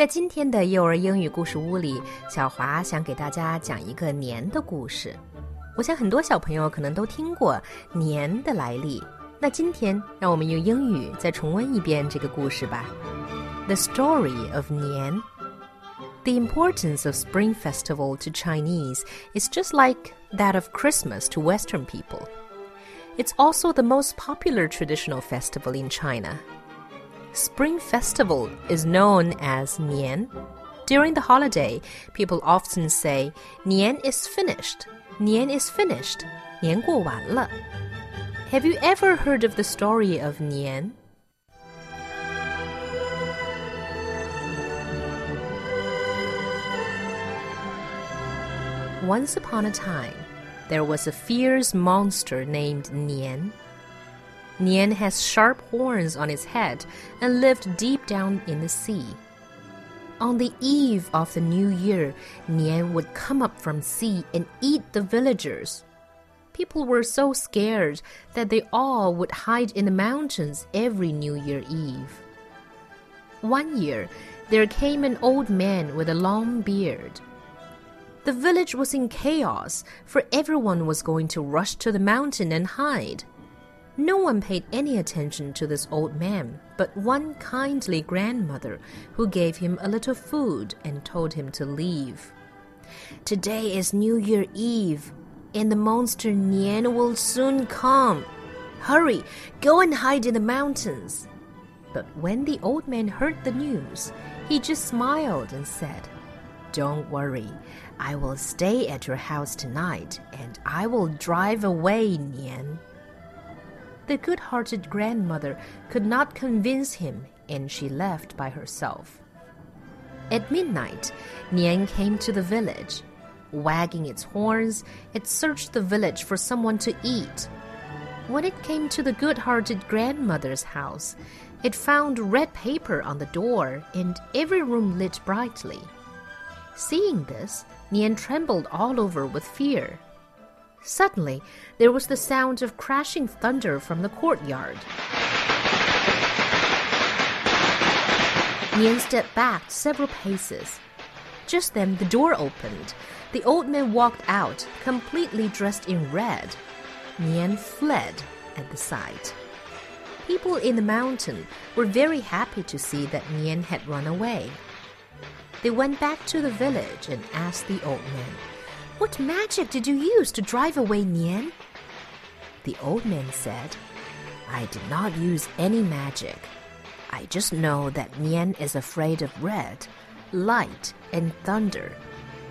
在今天的幼儿英语故事屋里，小华想给大家讲一个年的故事。我想很多小朋友可能都听过年的来历。那今天让我们用英语再重温一遍这个故事吧。The story of Nian. The importance of Spring Festival to Chinese is just like that of Christmas to Western people. It's also the most popular traditional festival in China. Spring Festival is known as Nian. During the holiday, people often say Nian is finished. Nian is finished. 年过完了. Have you ever heard of the story of Nian? Once upon a time, there was a fierce monster named Nian. Nian has sharp horns on its head and lived deep down in the sea. On the eve of the new year, Nian would come up from sea and eat the villagers. People were so scared that they all would hide in the mountains every New Year Eve. One year, there came an old man with a long beard. The village was in chaos, for everyone was going to rush to the mountain and hide. No one paid any attention to this old man but one kindly grandmother who gave him a little food and told him to leave. Today is New Year Eve, and the monster Nian will soon come. Hurry, go and hide in the mountains. But when the old man heard the news, he just smiled and said, Don't worry, I will stay at your house tonight, and I will drive away Nian the good hearted grandmother could not convince him, and she left by herself. At midnight, Nian came to the village. Wagging its horns, it searched the village for someone to eat. When it came to the good hearted grandmother's house, it found red paper on the door and every room lit brightly. Seeing this, Nian trembled all over with fear. Suddenly, there was the sound of crashing thunder from the courtyard. Nian stepped back several paces. Just then, the door opened. The old man walked out, completely dressed in red. Nian fled at the sight. People in the mountain were very happy to see that Nian had run away. They went back to the village and asked the old man, what magic did you use to drive away Nian? The old man said, I did not use any magic. I just know that Nian is afraid of red, light, and thunder.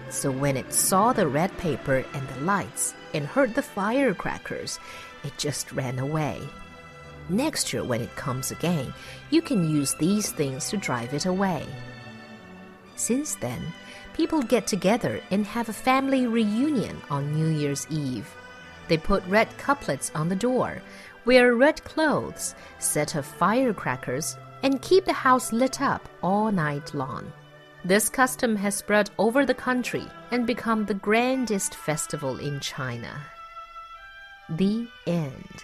So when it saw the red paper and the lights and heard the firecrackers, it just ran away. Next year, when it comes again, you can use these things to drive it away. Since then, people get together and have a family reunion on New Year's Eve. They put red couplets on the door, wear red clothes, set off firecrackers, and keep the house lit up all night long. This custom has spread over the country and become the grandest festival in China. The end.